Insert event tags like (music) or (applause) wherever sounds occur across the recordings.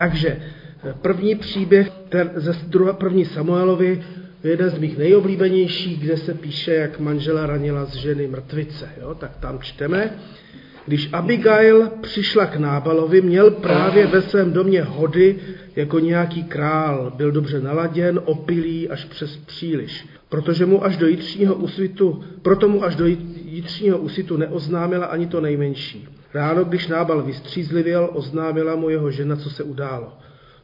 Takže eh, první příběh ten, ze druhé první Samuelovi je jeden z mých nejoblíbenějších, kde se píše, jak manžela ranila z ženy mrtvice. Jo? Tak tam čteme. Když Abigail přišla k Nábalovi, měl právě ve svém domě hody jako nějaký král. Byl dobře naladěn, opilý až přes příliš. Protože mu až do jitřního úsvitu, proto mu až do jitřního úsvitu neoznámila ani to nejmenší. Ráno, když Nábal vystřízlivěl, oznámila mu jeho žena, co se událo.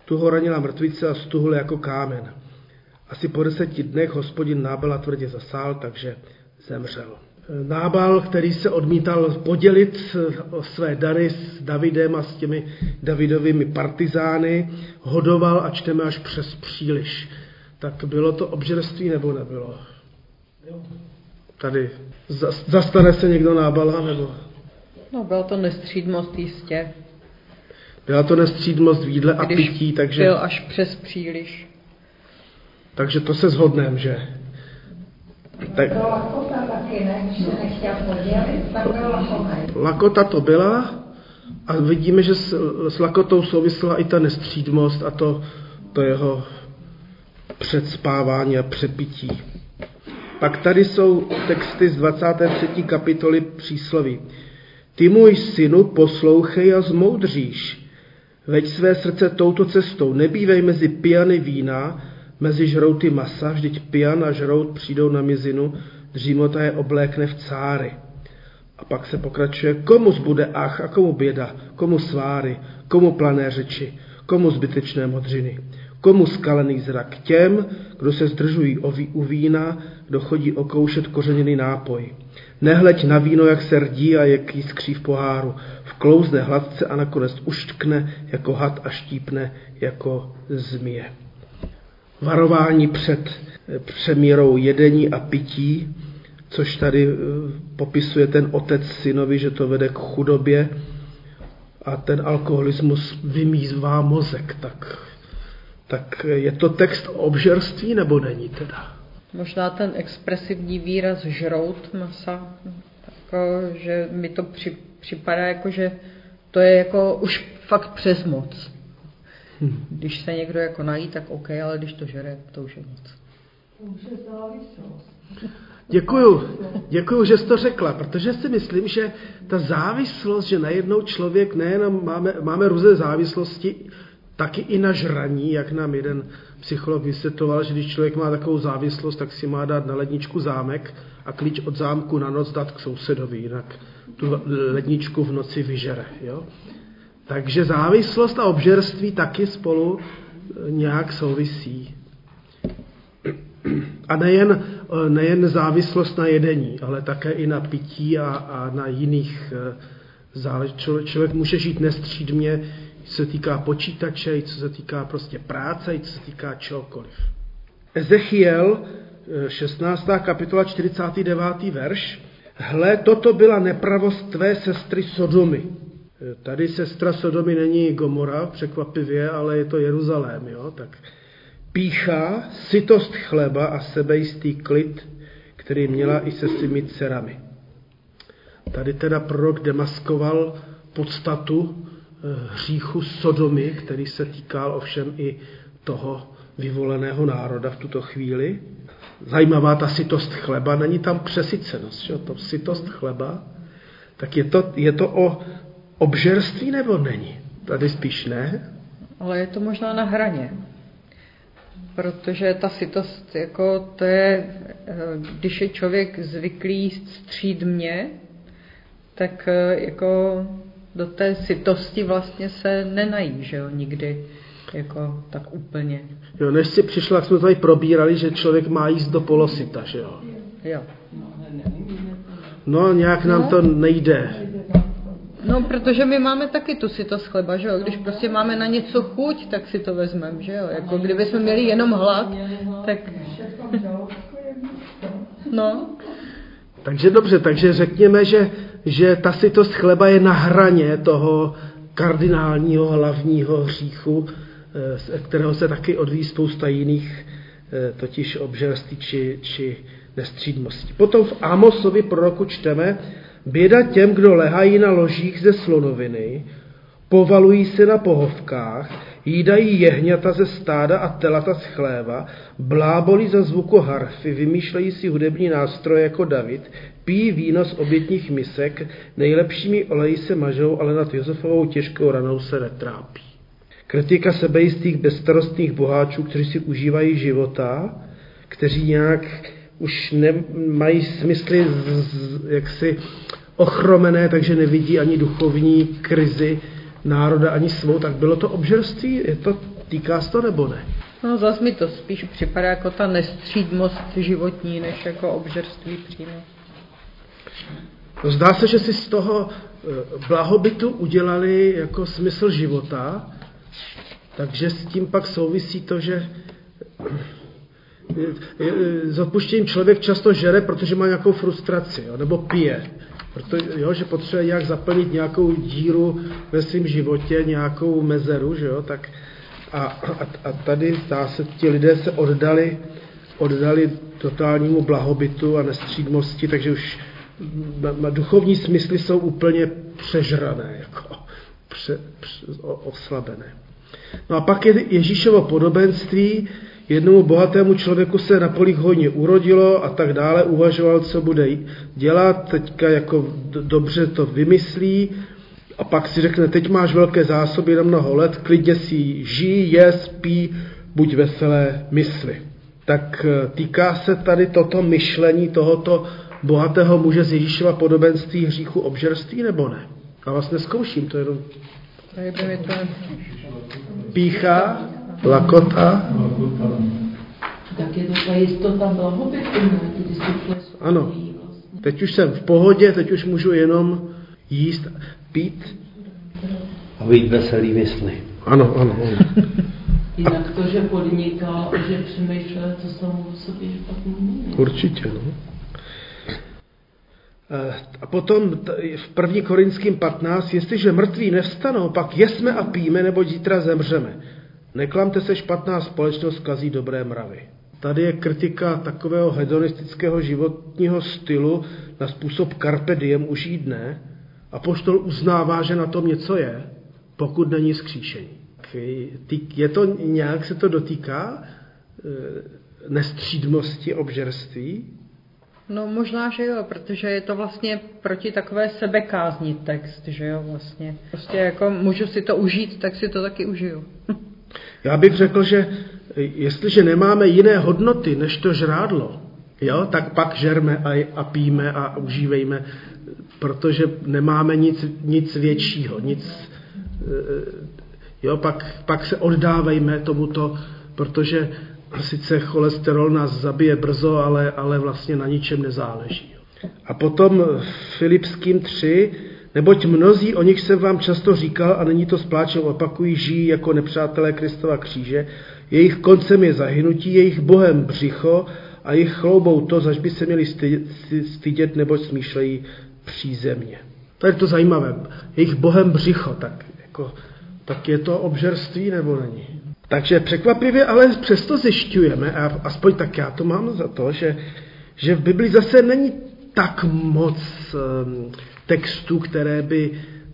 Tu ho ranila mrtvice a stuhl jako kámen. Asi po deseti dnech hospodin Nábala tvrdě zasál, takže zemřel. Nábal, který se odmítal podělit o své dary s Davidem a s těmi Davidovými partizány, hodoval a čteme až přes příliš. Tak bylo to obžerství nebo nebylo? Tady zastane se někdo Nábala nebo No, byla to nestřídmost jistě. Byla to nestřídmost v jídle a Když pití, takže... byl až přes příliš. Takže to se shodneme, že... Tak... To lakota taky, ne? Když se nechtěla podělit, tak byla lakota. Lakota to byla a vidíme, že s, s lakotou souvisela i ta nestřídmost a to, to jeho předspávání a přepití. Pak tady jsou texty z 23. kapitoly přísloví. Ty můj synu poslouchej a zmoudříš. Veď své srdce touto cestou, nebývej mezi pijany vína, mezi žrouty masa, vždyť pijan a žrout přijdou na mizinu, dřímota je oblékne v cáry. A pak se pokračuje, komu zbude ach a komu běda, komu sváry, komu plané řeči, komu zbytečné modřiny, komu skalený zrak, těm, kdo se zdržují u vína, kdo chodí okoušet kořeněný nápoj. Nehleď na víno, jak se rdí a jak jiskří v poháru. Vklouzne hladce a nakonec uštkne jako had a štípne jako zmije. Varování před přemírou jedení a pití, což tady eh, popisuje ten otec synovi, že to vede k chudobě a ten alkoholismus vymývá mozek. Tak, tak je to text o obžerství nebo není teda? Možná ten expresivní výraz žrout masa, jako, že mi to při, připadá jako, že to je jako už fakt přes moc. Hmm. Když se někdo jako nají, tak OK, ale když to žere, to už je moc. To už je závislost. Děkuju, děkuju, že jsi to řekla, protože si myslím, že ta závislost, že najednou člověk nejenom máme, máme různé závislosti, taky i na žraní, jak nám jeden psycholog vysvětloval, že když člověk má takovou závislost, tak si má dát na ledničku zámek a klíč od zámku na noc dát k sousedovi, jinak tu ledničku v noci vyžere. Jo? Takže závislost a obžerství taky spolu e, nějak souvisí. (clears throat) A nejen, e, nejen závislost na jedení, ale také i na pití a, a na jiných e, záležitostech. Člověk může žít nestřídmě, co se týká počítače, co se týká prostě práce, co se týká čehokoliv. Ezechiel, 16. kapitola, 49. verš. Hle, toto byla nepravost tvé sestry Sodomy. Tady sestra Sodomy není Gomora, překvapivě, ale je to Jeruzalém. Jo? Tak pícha, sytost chleba a sebejistý klid, který měla i se svými dcerami. Tady teda prorok demaskoval podstatu Eh, hříchu Sodomy, který se týkal ovšem i toho vyvoleného národa v tuto chvíli. Zajímavá ta sytost chleba, není tam přesycenost, že? to sytost chleba, tak je to, je to o obžerství nebo není? Tady spíš ne. Ale je to možná na hraně. Protože ta sytost, jako to je, eh, když je člověk zvyklý střídmě, tak eh, jako do té sytosti vlastně se nenají, že jo, nikdy jako tak úplně. Jo, než si přišla, jak jsme tady probírali, že člověk má jíst do polosyta, že jo? Jo. No, nějak nám no. to nejde. No, protože my máme taky tu sytost chleba, že jo? Když prostě máme na něco chuť, tak si to vezmeme, že jo? Jako kdyby jsme měli jenom hlad, tak... No. Takže dobře, takže řekněme, že že ta sytost chleba je na hraně toho kardinálního hlavního hříchu, eh, kterého se taky odvíjí spousta jiných, eh, totiž obžerství či, či nestřídmosti. Potom v Amosovi proroku čteme, běda těm, kdo lehají na ložích ze slonoviny, povalují se na pohovkách, Jídají jehňata ze stáda a telata z chléva, blábolí za zvuku harfy, vymýšlejí si hudební nástroje jako David, pijí víno z obětních misek, nejlepšími oleji se mažou, ale nad Josefovou těžkou ranou se netrápí. Kritika sebejistých bezstarostných boháčů, kteří si užívají života, kteří nějak už nemají smysly z, z, jaksi ochromené, takže nevidí ani duchovní krizi národa, ani svou, tak bylo to obžerství? Je to, týká se to nebo ne? No zase mi to spíš připadá jako ta nestřídmost životní, než jako obžerství přímo. No, zdá se, že si z toho eh, blahobytu udělali jako smysl života, takže s tím pak souvisí to, že s odpuštěním člověk často žere, protože má nějakou frustraci, jo, nebo pije. Protože, jo, že potřebuje nějak zaplnit nějakou díru ve svém životě, nějakou mezeru, že jo, tak a, a, a tady zdá se, ti lidé se oddali, oddali totálnímu blahobytu a nestřídmosti, takže už duchovní smysly jsou úplně přežrané, jako pře, pře, oslabené. No a pak je Ježíšovo podobenství, jednomu bohatému člověku se na polích hodně urodilo a tak dále, uvažoval, co bude dělat, teďka jako dobře to vymyslí a pak si řekne, teď máš velké zásoby na mnoho let, klidně si žij, je, spí, buď veselé mysli. Tak e, týká se tady toto myšlení tohoto bohatého muže z Ježíšova podobenství hříchu obžerství nebo ne? Já vás neskouším, to jenom... Pícha, lakota. Tak je to ta jistota blahobytu, Ano. Teď už jsem v pohodě, teď už můžu jenom jíst, pít. A být veselý mysli. Ano, ano. ano. (laughs) Jinak to, že podniká, že přemýšlel, to samo o sobě špatný Určitě, no. Eh, a potom v 1. Korinským 15, jestliže mrtví nevstanou, pak jesme a píme, nebo zítra zemřeme. Neklamte se, špatná společnost kazí dobré mravy. Tady je kritika takového hedonistického životního stylu na způsob carpe diem už dne a poštol uznává, že na tom něco je, pokud není skříšení. Je to nějak, se to dotýká eh, nestřídmosti obžerství? No možná, že jo, protože je to vlastně proti takové sebekázni text, že jo, vlastně. Prostě jako můžu si to užít, tak si to taky užiju. (laughs) Já bych řekl, že jestliže nemáme jiné hodnoty než to žrádlo, jo, tak pak žerme a, a píme a užívejme, protože nemáme nic, nic většího, nic, eh, jo, pak, pak se oddávejme tomuto, protože sice cholesterol nás zabije brzo, ale, ale vlastně na ničem nezáleží. A potom Filipským 3, neboť mnozí, o nich jsem vám často říkal, a není to s pláčem opakují, žijí jako nepřátelé Kristova kříže, jejich koncem je zahynutí, jejich bohem břicho a jejich chloubou to, zaž by se měli stydět, neboť smýšlejí přízemně. To je to zajímavé. Jejich bohem břicho, tak, jako, tak je to obžerství nebo není? Takže překvapivě, ale přesto zjišťujeme, a aspoň tak já to mám za to, že, že v Bibli zase není tak moc um, textů, které by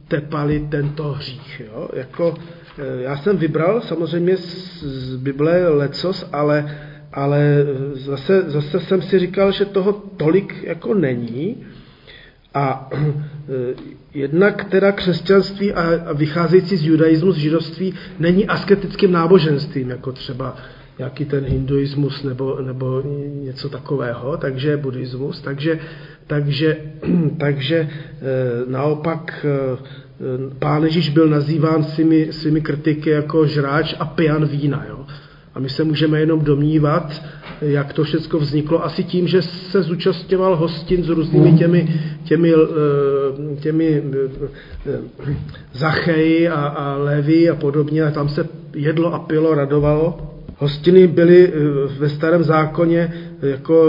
tepali tento hřích. Jo? Jako, e, já jsem vybral samozřejmě z, z Bible lecos, ale, ale zase, zase jsem si říkal, že toho tolik jako není. A e, jednak teda křesťanství a vycházející z judaismu, z židovství, není asketickým náboženstvím, jako třeba nějaký ten hinduismus nebo, nebo něco takového, takže buddhismus, takže, takže, (clears throat) takže e, naopak e, pán Ježíš byl nazýván svými, svými kritiky jako žráč a pijan vína. Jo? A my se můžeme jenom domnívat, jak to všechno vzniklo, asi tím, že se zúčastňoval hostin s různými těmi, těmi, eh, těmi eh, zacheji a, a levy a podobně, a tam se jedlo a pilo, radovalo. Hostiny byly eh, ve starém zákoně jako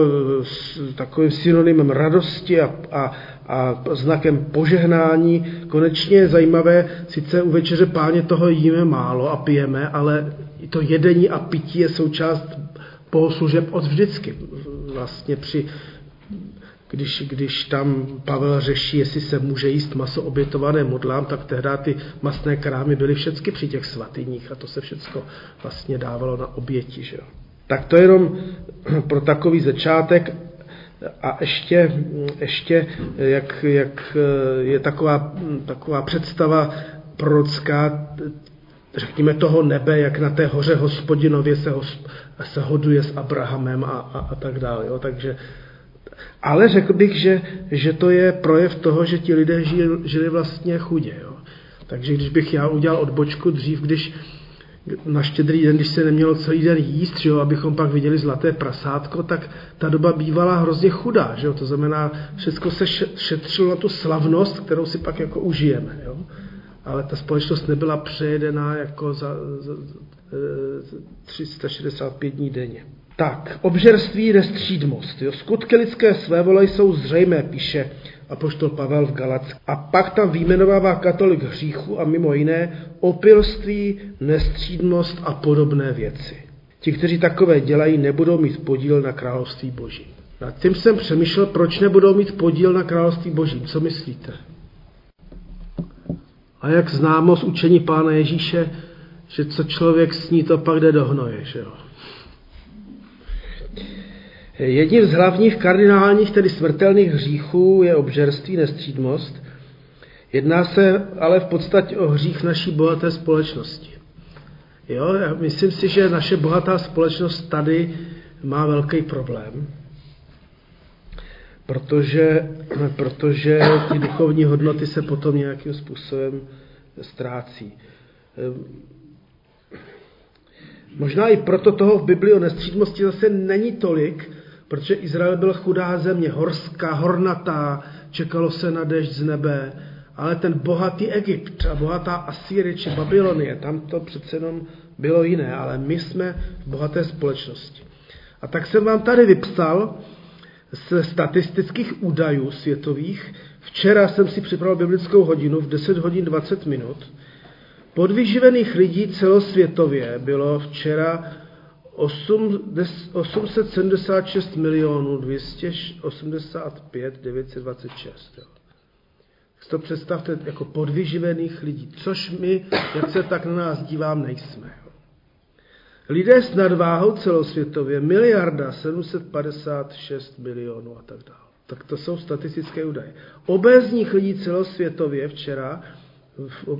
takovým synonymem radosti a, a, a znakem požehnání. Konečně je zajímavé, sice u večeře páně toho jíme málo a pijeme, ale to jedení a pití je součást bohoslužeb od vždycky. Vlastně při když, když tam Pavel řeší, jestli se může jíst maso obětované modlám, tak tehdy ty masné krámy byly všechny při těch svatyních a to se všechno vlastně dávalo na oběti. Že jo. Tak to jenom (clears throat) pro takový začátek a ještě, ještě jak, jak je taková, taková představa prorocká, řekněme, toho nebe, jak na té hoře hospodinově se, hosp, se hoduje s Abrahamem a, a, a tak dále. Jo. Takže, ale řekl bych, že, že to je projev toho, že ti lidé žili, žili vlastně chudě. Jo. Takže když bych já udělal odbočku dřív, když na štědrý den, když se nemělo celý den jíst, že jo, abychom pak viděli zlaté prasátko, tak ta doba bývala hrozně chudá. Že jo? To znamená, všechno se šetřilo na tu slavnost, kterou si pak jako užijeme. Jo? Ale ta společnost nebyla přejedená jako za, za, za 365 dní denně. Tak, obžerství, nestřídmost. Jo? Skutky lidské svévole jsou zřejmé, píše apoštol Pavel v Galack. A pak tam výjmenovává katolik hříchu a mimo jiné opilství, nestřídnost a podobné věci. Ti, kteří takové dělají, nebudou mít podíl na království boží. Nad tím jsem přemýšlel, proč nebudou mít podíl na království boží. Co myslíte? A jak známo z učení Pána Ježíše, že co člověk sní, to pak jde do hnoje, že jo? Jedním z hlavních kardinálních, tedy smrtelných hříchů je obžerství, nestřídmost. Jedná se ale v podstatě o hřích naší bohaté společnosti. Jo, já myslím si, že naše bohatá společnost tady má velký problém, protože, protože ty duchovní hodnoty se potom nějakým způsobem ztrácí. Ehm, možná i proto toho v Biblii o nestřídmosti zase není tolik, protože Izrael byl chudá země, horská, hornatá, čekalo se na dešť z nebe, ale ten bohatý Egypt a bohatá Asýrie či Babylonie, tam to přece jenom bylo jiné, ale my jsme v bohaté společnosti. A tak jsem vám tady vypsal z statistických údajů světových. Včera jsem si připravil biblickou hodinu v 10 hodin 20 minut. Podvyživených lidí celosvětově bylo včera 876 milionů 285 926. Jo. Tak to představte jako podvyživených lidí, což my, jak se tak na nás dívám, nejsme. Jo. Lidé s nadváhou celosvětově miliarda 756 milionů a tak dále. Tak to jsou statistické údaje. Obézních lidí celosvětově včera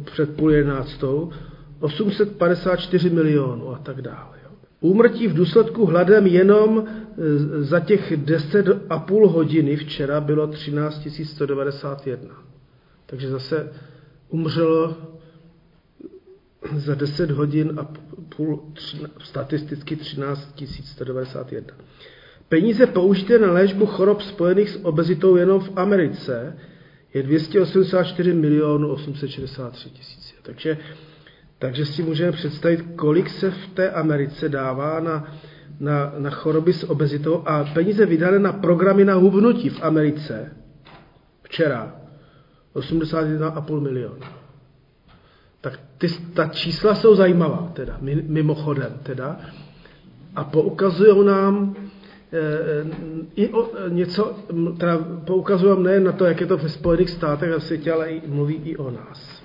před půl jedenáctou 854 milionů a tak dále. Úmrtí v důsledku hladem jenom e, za těch 10,5 hodiny včera bylo 13 191. Takže zase umřelo za 10 hodin a půl statisticky 13 191. Peníze použité na léčbu chorob spojených s obezitou jenom v Americe je 284 milionů 863 tisíc. Takže takže si můžeme představit, kolik se v té Americe dává na, na, na choroby s obezitou a peníze vydané na programy na hubnutí v Americe včera 81,5 milionu. Tak ty, ta čísla jsou zajímavá, teda, mimochodem, teda, a poukazují nám e, i o, něco, teda poukazují nejen na to, jak je to ve Spojených státech a světě, ale i, mluví i o nás.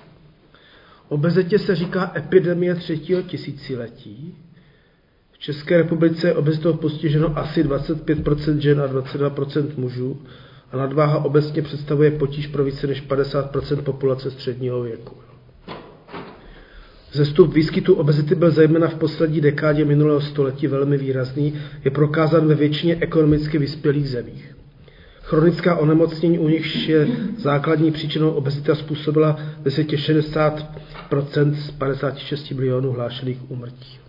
Obezetě se říká epidemie třetího tisíciletí. V České republice je obezitou postiženo asi 25% žen a 22% mužů a nadváha obecně představuje potíž pro více než 50% populace středního věku. Zestup výskytu obezity byl zejména v poslední dekádě minulého století velmi výrazný, je prokázán ve většině ekonomicky vyspělých zemích. Chronická onemocnění, u nichž je základní příčinou obezita, způsobila ve světě 60% z 56 milionů hlášených úmrtí.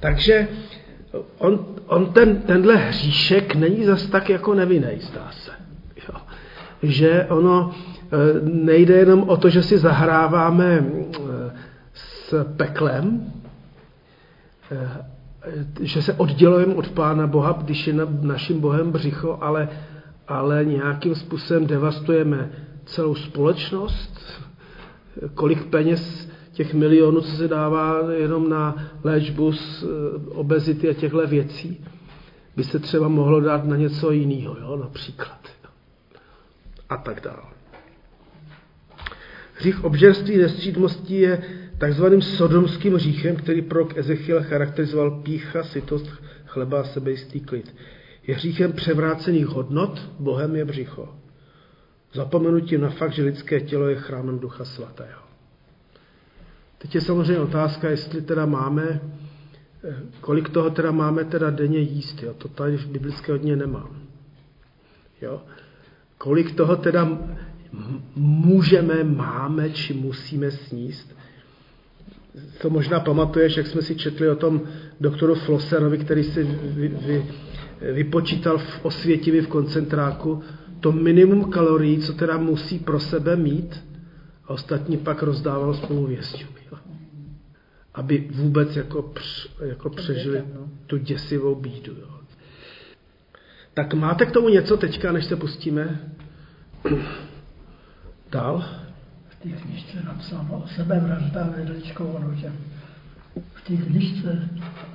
Takže on, on ten, tenhle hříšek není zas tak jako nevinný, zdá se. Jo. Že ono e, nejde jenom o to, že si zahráváme e, s peklem, e, že se oddělujeme od Pána Boha, když je naším Bohem břicho, ale, ale nějakým způsobem devastujeme celou společnost, kolik peněz těch milionů, co se dává jenom na léčbu z eh, obezity a těchto věcí, by se třeba mohlo dát na něco jiného, jo, například. a tak dále. Hřích obžerství nestřídmosti je takzvaným sodomským hříchem, který pro Ezechiel charakterizoval pícha, sytost, chleba a sebejistý klid. Je hříchem převrácených hodnot, Bohem je břicho. Zapomenutím na fakt, že lidské tělo je chrámem Ducha Svatého. Teď je samozřejmě otázka, jestli teda máme, eh, kolik toho teda máme teda denně jíst. Jo? To tady v biblické hodně nemám. Jo? Kolik toho teda můžeme, máme či musíme sníst. To možná pamatuješ, jak jsme si četli o tom doktoru Flosserovi, který si vy, vy, vypočítal v Osvětivě v koncentráku to minimum kalorií, co teda musí pro sebe mít a ostatní pak rozdával spoluvěstům. Aby vůbec jako, jako přežili tu děsivou bídu. Jo. Tak máte k tomu něco teďka, než se pustíme? (clears throat) Dál? V té knižce napsáno o sebevražda vidličkou nožem. V té knižce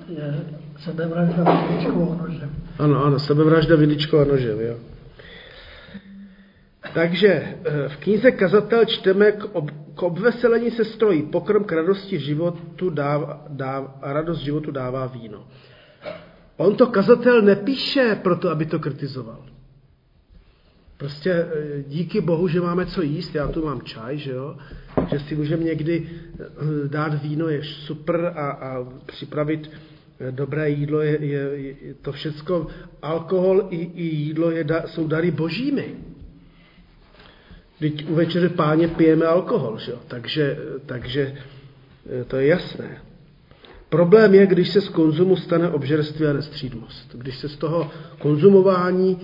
je sebevražda vidličkou nožem. Ano, ano, sebevražda vidličkou nožem, jo. Takže eh, v knize Kazatel čteme k, ob, k obveselení se strojí, pokrm k radosti životu dává, dává, a radost životu dává víno. On to kazatel nepíše proto, aby to kritizoval. Prostě eh, díky Bohu, že máme co jíst, já tu mám čaj, že jo, že si můžeme někdy eh, dát víno, je super a, a připravit dobré jídlo, je, je, je to všecko, alkohol i, i jídlo je, jsou dary božími. Teď u večeře páně pijeme alkohol, že jo? Takže, takže to je jasné. Problém je, když se z konzumu stane obžerství a nestřídmost. Když se z toho konzumování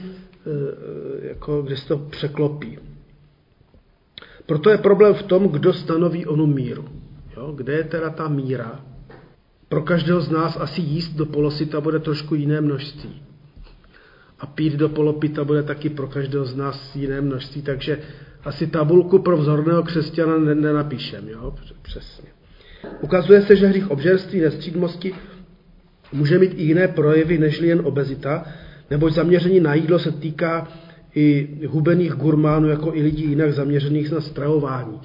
Eh, jako, kde se to překlopí. Proto je problém v tom, kdo stanoví onu míru. Jo? Kde je teda ta míra? Pro každého z nás asi jíst do polosita bude trošku jiné množství. A pít do polopita bude taky pro každého z nás jiné množství, takže asi tabulku pro vzorného křesťana nenapíšem. Jo? Přesně. Ukazuje se, že hřích obžerství, nestřídmosti může mít i jiné projevy, nežli jen obezita, neboť zaměření na jídlo se týká i hubených gurmánů, jako i lidí jinak zaměřených na stravování.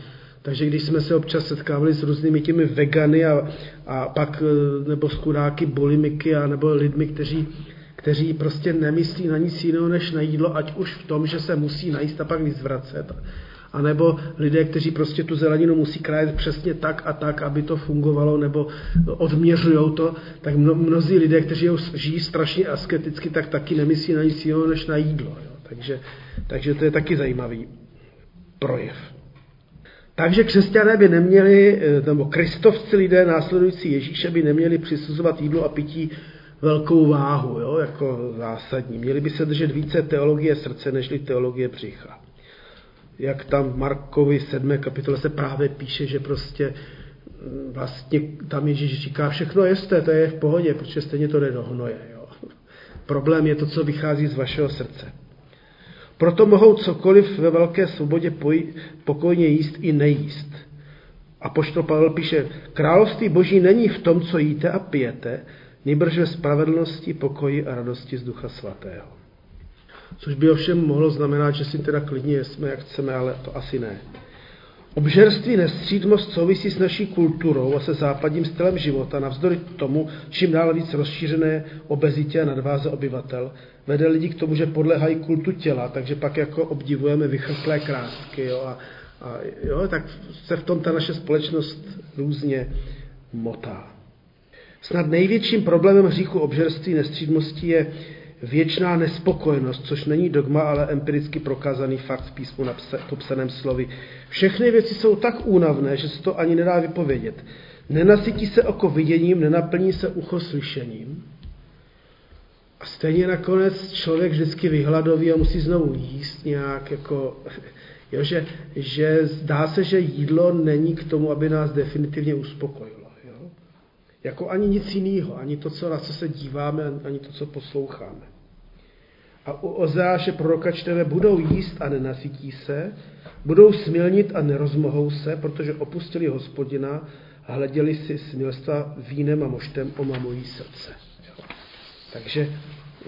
Takže když jsme se občas setkávali s různými těmi vegany a, a pak e, nebo skudáky bulimiky a nebo lidmi, kteří, kteří prostě nemyslí na nic jiného než na jídlo, ať už v tom, že se musí najíst a pak vyzvracet. A nebo lidé, kteří prostě tu zeleninu musí krájet přesně tak a tak, aby to fungovalo, nebo odměřují to, tak mno, mnozí lidé, kteří žijí strašně asketicky, tak taky nemyslí na nic jiného než na jídlo. Jo. Takže, takže to je taky zajímavý projev. Takže křesťané by neměli, eh, nebo kristovci lidé následující Ježíše by neměli přisuzovat jídlo a pití velkou váhu, jo, jako zásadní. Měli by se držet více teologie srdce, nežli teologie břicha jak tam v Markovi 7. kapitole se právě píše, že prostě mm, vlastně tam Ježíš říká, všechno jeste, to je v pohodě, protože stejně to jde do hnoje. Jo. (laughs) Problém je to, co vychází z vašeho srdce. Proto mohou cokoliv ve velké svobodě pokojně jíst i nejíst. A poštol Pavel píše, království boží není v tom, co jíte a pijete, nýbrž ve spravedlnosti, pokoji a radosti z Ducha Svatého. Což by ovšem mohlo znamenat, že si teda klidně jsme jak chceme, ale to asi ne. Obžerství nestřídmost souvisí s naší kulturou a se západním stylem života, navzdory tomu, čím dál víc rozšířené obezitě a nadváze obyvatel, vede lidi k tomu, že podlehají kultu těla, takže pak jako obdivujeme vychrtlé krásky, jo, a, a jo, tak se v tom ta naše společnost různě motá. Snad největším problémem hříchu obžerství nestřídmosti je věčná nespokojenost, což není dogma, ale empiricky prokázaný fakt v písmu popsaném slovy. Všechny věci jsou tak únavné, že se to ani nedá vypovědět. Nenasytí se oko viděním, nenaplní se ucho slyšením. A stejně nakonec člověk vždycky vyhladoví a musí znovu jíst nějak jako... (laughs) Jo, že, že zdá se, že jídlo není k tomu, aby nás definitivně uspokojilo. Jako ani nic jiného, ani to, co, na co se díváme, ani to, co posloucháme. A u Ozáše proroka čteme, budou jíst a nenasytí se, budou smilnit a nerozmohou se, protože opustili hospodina a hleděli si smilstva vínem a moštem omamují srdce. Jo. Takže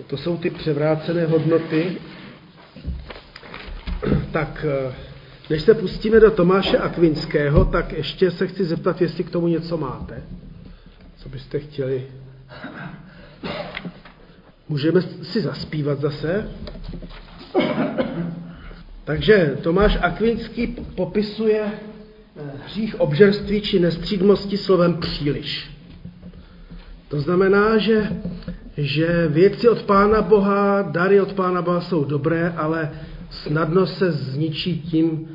to jsou ty převrácené hodnoty. tak eh, než se pustíme do Tomáše Akvinského, tak ještě se chci zeptat, jestli k tomu něco máte. Co byste chtěli? Můžeme si zaspívat zase. Takže Tomáš Akvinský popisuje eh, hřích obžerství či nestřídmosti slovem příliš. To znamená, že, že věci od Pána Boha, dary od Pána Boha jsou dobré, ale snadno se zničí tím,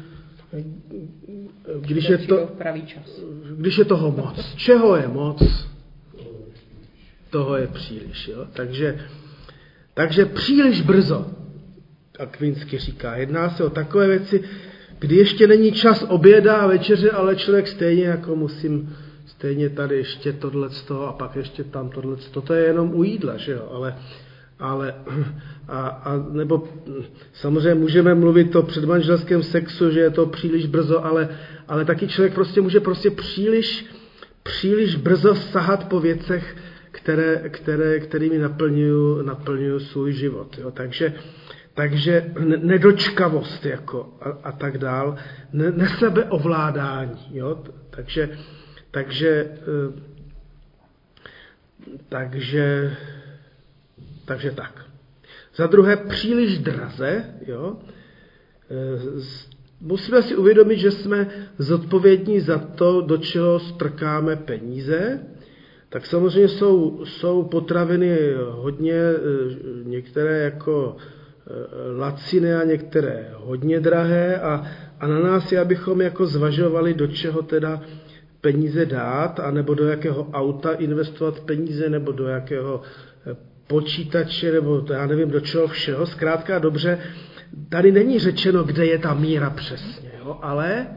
když je, to, když je toho moc. Čeho je moc, toho je příliš. Jo? Takže, takže příliš brzo, Akvinsky říká, jedná se o takové věci, kdy ještě není čas oběda a večeře, ale člověk stejně jako musím stejně tady ještě tohle a pak ještě tam tohle to je jenom u jídla, že jo, ale, ale a, a, nebo samozřejmě můžeme mluvit o předmanželském sexu, že je to příliš brzo, ale, ale taky člověk prostě může prostě příliš, příliš brzo sahat po věcech, které, které, kterými naplňují, naplňují svůj život. Jo. Takže, takže nedočkavost jako a, a tak dál, ne, nesebeovládání. Jo. Takže, takže, eh, takže, takže tak. Za druhé, příliš draze, jo. Eh, musíme si uvědomit, že jsme zodpovědní za to, do čeho strkáme peníze. Tak samozřejmě jsou, jsou potraviny hodně, eh, některé jako laciny a některé hodně drahé a, a na nás je, abychom jako zvažovali, do čeho teda peníze dát, anebo do jakého auta investovat peníze, nebo do jakého eh, počítače, nebo já nevím, do čeho všeho. Zkrátka dobře, tady není řečeno, kde je ta míra přesně, jo? ale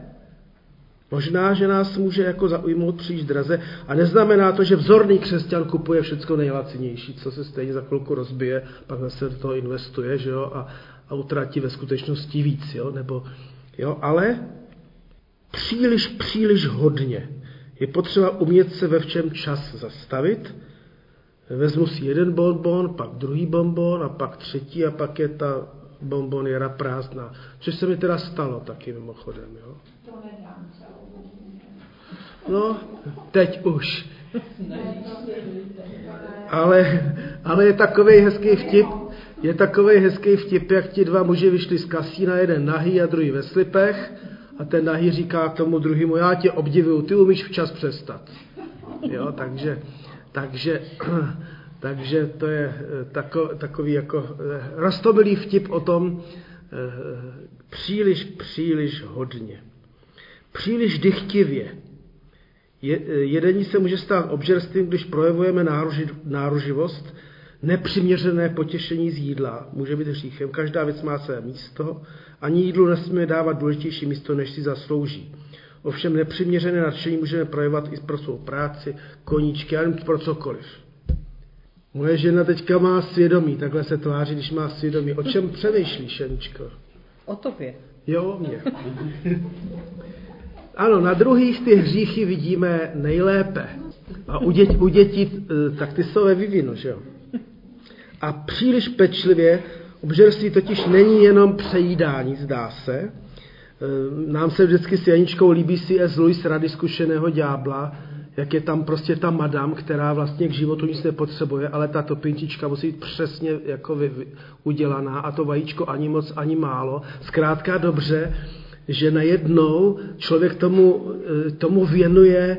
možná, že nás může jako zaujmout příliš draze a neznamená to, že vzorný křesťan kupuje všechno nejlacinější, co se stejně za chvilku rozbije, pak zase do toho investuje, že jo, a, a utratí ve skutečnosti víc, jo, nebo, jo, ale příliš, příliš hodně. Je potřeba umět se ve všem čas zastavit. Vezmu si jeden bonbon, pak druhý bonbon a pak třetí a pak je ta bonboniera prázdná. Což se mi teda stalo taky mimochodem. Jo? No, teď už. Ale, ale je takový hezký vtip, je takový hezký vtip, jak ti dva muži vyšli z kasína, jeden nahý a druhý ve slipech a ten nahý říká tomu druhému, já tě obdivuju, ty umíš včas přestat. Jo, takže, takže, (clears throat) takže to je eh, tako, takový jako eh, rastomilý vtip o tom eh, příliš, příliš hodně. Příliš dychtivě. Je, jedení se může stát obžerstvím, když projevujeme náruži, náruživost, nepřiměřené potěšení z jídla může být hříchem. Každá věc má své místo. Ani jídlu nesmíme dávat důležitější místo, než si zaslouží. Ovšem nepřiměřené nadšení můžeme projevovat i pro svou práci, koníčky, ale pro cokoliv. Moje žena teďka má svědomí, takhle se tváří, když má svědomí. O čem přemýšlíš, Janičko? O tobě. Jo, mě. (laughs) Ano, na druhých ty hříchy vidíme nejlépe. A u, dět, u dětí, eh, tak ty jsou ve vyvinu, že jo? A příliš pečlivě Obžerství totiž není jenom přejídání, zdá se. E, nám se vždycky s Janičkou líbí si S. Louis rady zkušeného ďábla, jak je tam prostě ta madam, která vlastně k životu nic nepotřebuje, ale ta topintička musí být přesně jako vy, vy, udělaná a to vajíčko ani moc, ani málo. Zkrátka dobře, že najednou člověk tomu, e, tomu věnuje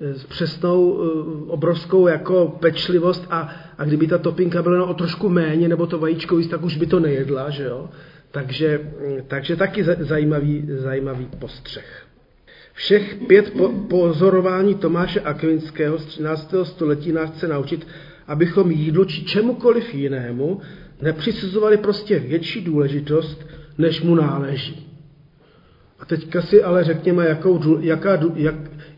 s přesnou eh, obrovskou jako pečlivost a, a kdyby ta topinka byla o trošku méně, nebo to vajíčko víc, tak už by to nejedla, že jo? Takže, takže taky zajímavý, zajímavý postřeh. Všech pět po, pozorování Tomáše Akvinského z 13. století nás chce naučit, abychom jídlu či čemukoliv jinému nepřisuzovali prostě větší důležitost, než mu náleží. Teďka si ale řekněme, jakou, jaká, jak,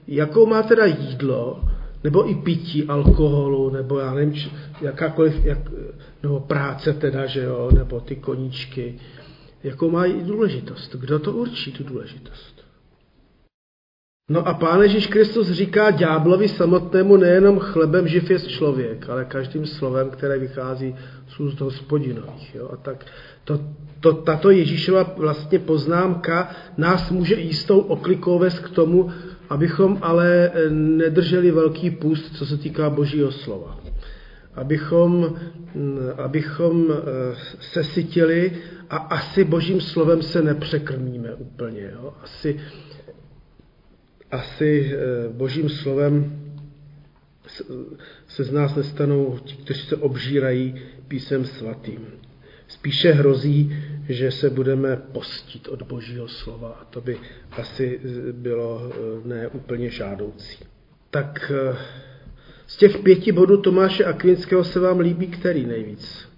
jakou má teda jídlo, nebo i pití alkoholu, nebo já nevím, jakákoliv, jak, nebo práce teda, že jo, nebo ty koníčky, jakou má důležitost. Kdo to určí, tu důležitost? No a Pán Ježíš Kristus říká ďáblovi samotnému nejenom chlebem živ je člověk, ale každým slovem, které vychází z úst hospodinových. Jo? A tak to, to, tato Ježíšova vlastně poznámka nás může jistou oklikou vést k tomu, abychom ale nedrželi velký půst, co se týká Božího slova. Abychom, abychom eh, se sytili a asi Božím slovem se nepřekrmíme úplně. Jo? Asi, asi eh, Božím slovem se z nás nestanou ti, kteří se obžírají písem svatým. Spíše hrozí, že se budeme postit od Božího slova a to by asi bylo eh, neúplně žádoucí. Tak eh, z těch pěti bodů Tomáše Akvinského se vám líbí který nejvíc?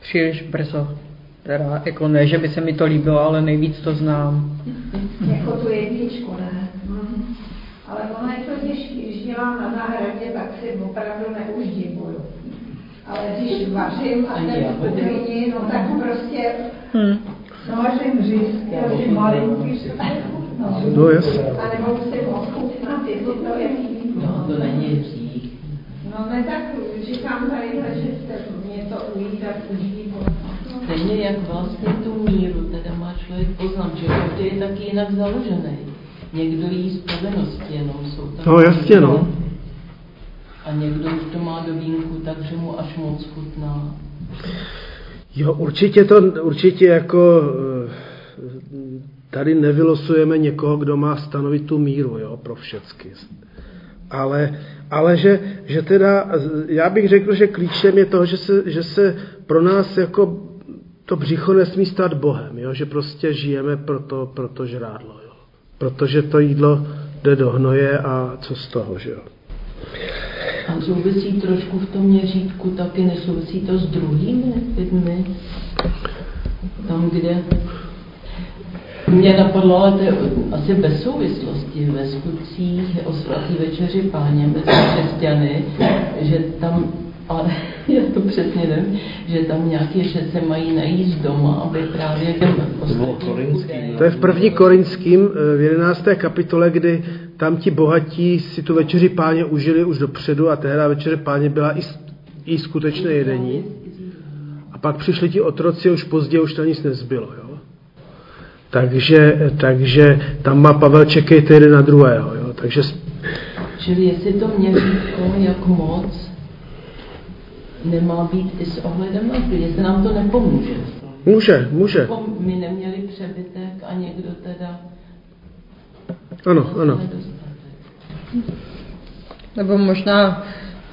Příliš brzo. Teda, jako ne, že by se mi to líbilo, ale nejvíc to znám. Jako tu jedničku, ne? Mhm. Ale ono je to těžké, když dělám na zahradě, tak si opravdu neuždivuju. Ale když vařím a jsem v kuchyni, no tak prostě... Hmm. No vařím říz, vařím malinký no, no jasně. A nebo si ochutnat, jestli to je No, to není řík. No ne tak říkám tady, že jste mě to ujídat, uždívovat. Stejně jak vlastně tu míru teda má člověk poznat, že každý je taky jinak založený. Někdo jí z povinnosti jenom jsou tam. No jasně no. A někdo už to má do vínku, takže mu až moc chutná. Jo, určitě to, určitě jako eh, tady nevylosujeme někoho, kdo má stanovit tu míru, jo, pro všecky. Ale, ale že, že teda, já bych řekl, že klíčem je to, že se, že se pro nás jako to břicho nesmí stát Bohem, jo? že prostě žijeme pro to, pro to žrádlo. Jo? Protože to jídlo jde do hnoje a co z toho, že jo. A souvisí trošku v tom měřítku taky, nesouvisí to s druhými lidmi? Tam, kde mě napadlo, ale to je asi bez souvislosti ve skutcích o svatý večeři páně mezi křesťany, že tam ale já to přesně nevím, že tam nějaké že se mají najíst doma, aby právě těm To je v první korinským eh, v 11. kapitole, kdy tam ti bohatí si tu večeři páně užili už dopředu a tehdy večeře páně byla i, i skutečné jedení. A pak přišli ti otroci, už později už tam nic nezbylo. Jo? Takže, takže tam má Pavel čekejte jeden na druhého. Jo? Takže... Čili jestli to měřítko, jak moc nemá být i s ohledem na to, jestli nám to nepomůže. Může, může. Jako my neměli přebytek a někdo teda... Ano, ano. Nebo možná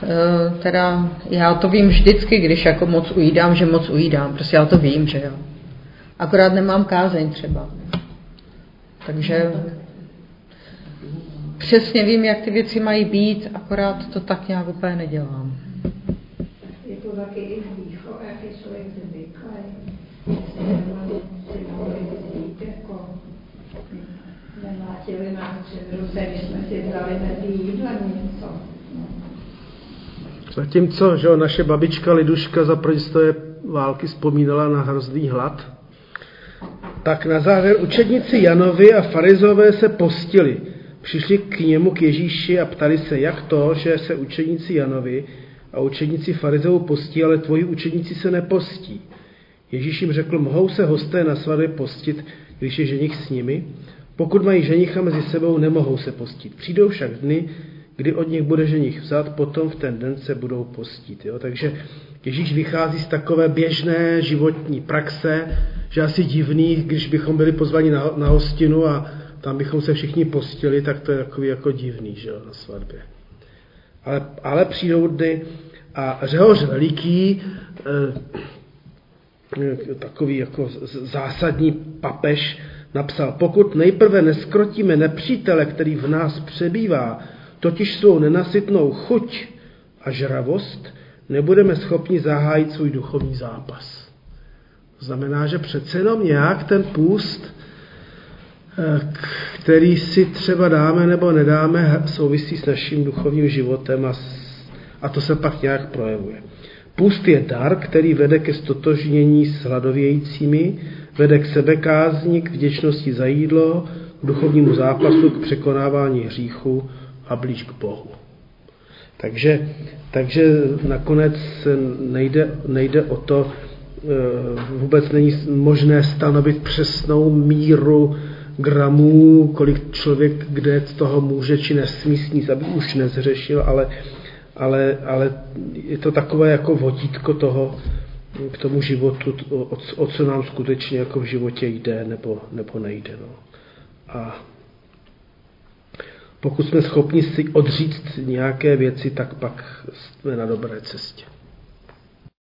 eh, teda já to vím vždycky, když jako moc ujídám, že moc ujídám. Prostě já to vím, že jo. Akorát nemám kázeň třeba. Takže přesně vím, jak ty věci mají být, akorát to tak nějak úplně nedělám taky i výchov, jak je člověk zvyklý. Jestli si mohli vzít, jako nemlátili nás před ruce, když jsme si vzali mezi jídlem něco. Zatímco, že naše babička Liduška za je války vzpomínala na hrozný hlad, tak na závěr učedníci Janovi a farizové se postili. Přišli k němu k Ježíši a ptali se, jak to, že se učedníci Janovi a učedníci farizeů postí, ale tvoji učedníci se nepostí. Ježíš jim řekl, mohou se hosté na svatbě postit, když je ženich s nimi? Pokud mají ženicha mezi sebou, nemohou se postit. Přijdou však dny, kdy od nich bude ženich vzat, potom v ten den se budou postit. Jo? Takže Ježíš vychází z takové běžné životní praxe, že asi divný, když bychom byli pozvaní na, na hostinu a tam bychom se všichni postili, tak to je takový jako divný že jo, na svatbě. Ale, ale přijdou dny a Řehoř Veliký, eh, takový jako zásadní papež, napsal, pokud nejprve neskrotíme nepřítele, který v nás přebývá, totiž svou nenasytnou chuť a žravost, nebudeme schopni zahájit svůj duchovní zápas. To znamená, že přece jenom nějak ten půst který si třeba dáme nebo nedáme, souvisí s naším duchovním životem a, a to se pak nějak projevuje. Půst je dar, který vede ke stotožnění s hladovějícími, vede k sebekázni, k vděčnosti za jídlo, k duchovnímu zápasu, k překonávání hříchu a blíž k Bohu. Takže, takže nakonec nejde, nejde o to, eh, vůbec není možné stanovit přesnou míru gramů, kolik člověk kde z toho může či nesmí sníst, aby už nezřešil, ale, ale, ale je to takové jako vodítko toho, k tomu životu, o, o co nám skutečně jako v životě jde nebo, nebo nejde. No. A pokud jsme schopni si odříct nějaké věci, tak pak jsme na dobré cestě.